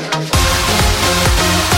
Thank you.